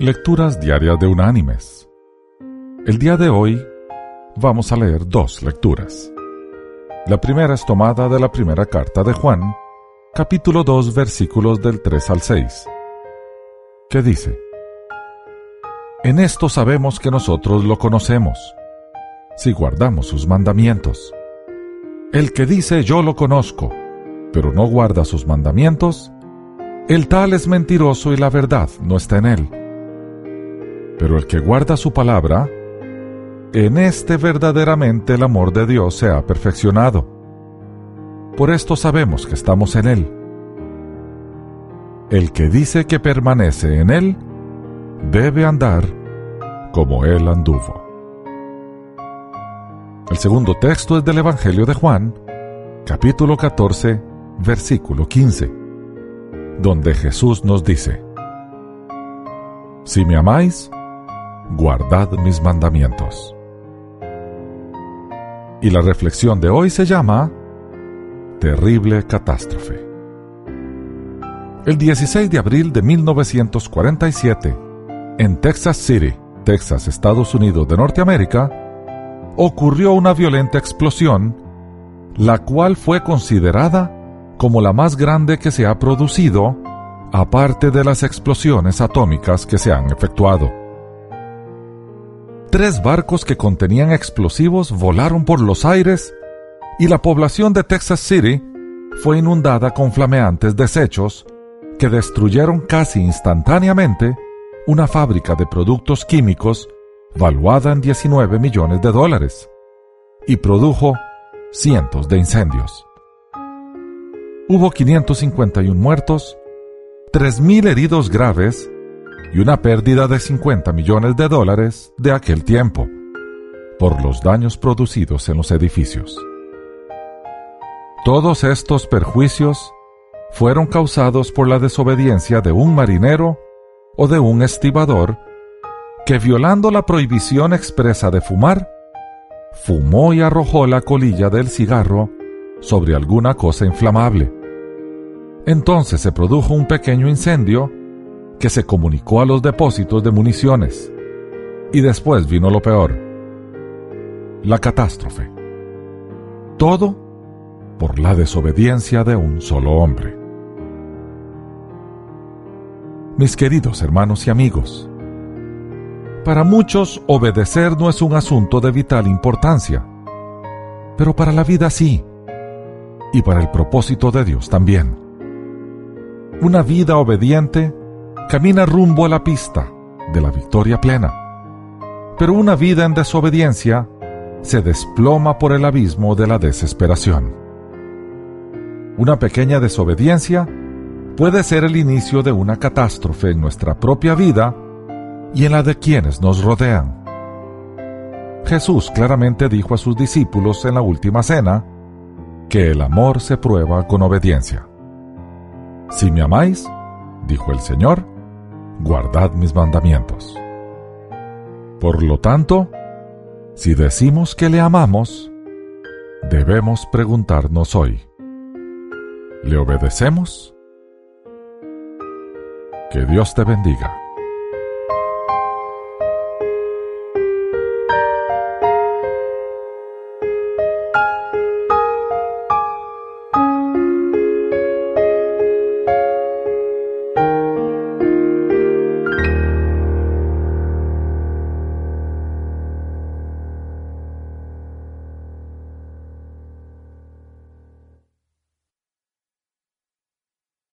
Lecturas Diarias de Unánimes. El día de hoy vamos a leer dos lecturas. La primera es tomada de la primera carta de Juan, capítulo 2, versículos del 3 al 6, que dice, En esto sabemos que nosotros lo conocemos, si guardamos sus mandamientos. El que dice yo lo conozco, pero no guarda sus mandamientos, el tal es mentiroso y la verdad no está en él. Pero el que guarda su palabra, en este verdaderamente el amor de Dios se ha perfeccionado. Por esto sabemos que estamos en Él. El que dice que permanece en Él, debe andar como Él anduvo. El segundo texto es del Evangelio de Juan, capítulo 14, versículo 15 donde Jesús nos dice, Si me amáis, guardad mis mandamientos. Y la reflexión de hoy se llama Terrible Catástrofe. El 16 de abril de 1947, en Texas City, Texas, Estados Unidos de Norteamérica, ocurrió una violenta explosión, la cual fue considerada como la más grande que se ha producido, aparte de las explosiones atómicas que se han efectuado. Tres barcos que contenían explosivos volaron por los aires y la población de Texas City fue inundada con flameantes desechos que destruyeron casi instantáneamente una fábrica de productos químicos valuada en 19 millones de dólares y produjo cientos de incendios. Hubo 551 muertos, 3.000 heridos graves y una pérdida de 50 millones de dólares de aquel tiempo por los daños producidos en los edificios. Todos estos perjuicios fueron causados por la desobediencia de un marinero o de un estibador que violando la prohibición expresa de fumar, fumó y arrojó la colilla del cigarro sobre alguna cosa inflamable. Entonces se produjo un pequeño incendio que se comunicó a los depósitos de municiones. Y después vino lo peor, la catástrofe. Todo por la desobediencia de un solo hombre. Mis queridos hermanos y amigos, para muchos obedecer no es un asunto de vital importancia, pero para la vida sí, y para el propósito de Dios también. Una vida obediente camina rumbo a la pista de la victoria plena. Pero una vida en desobediencia se desploma por el abismo de la desesperación. Una pequeña desobediencia puede ser el inicio de una catástrofe en nuestra propia vida y en la de quienes nos rodean. Jesús claramente dijo a sus discípulos en la última cena que el amor se prueba con obediencia. Si me amáis, dijo el Señor, guardad mis mandamientos. Por lo tanto, si decimos que le amamos, debemos preguntarnos hoy, ¿le obedecemos? Que Dios te bendiga.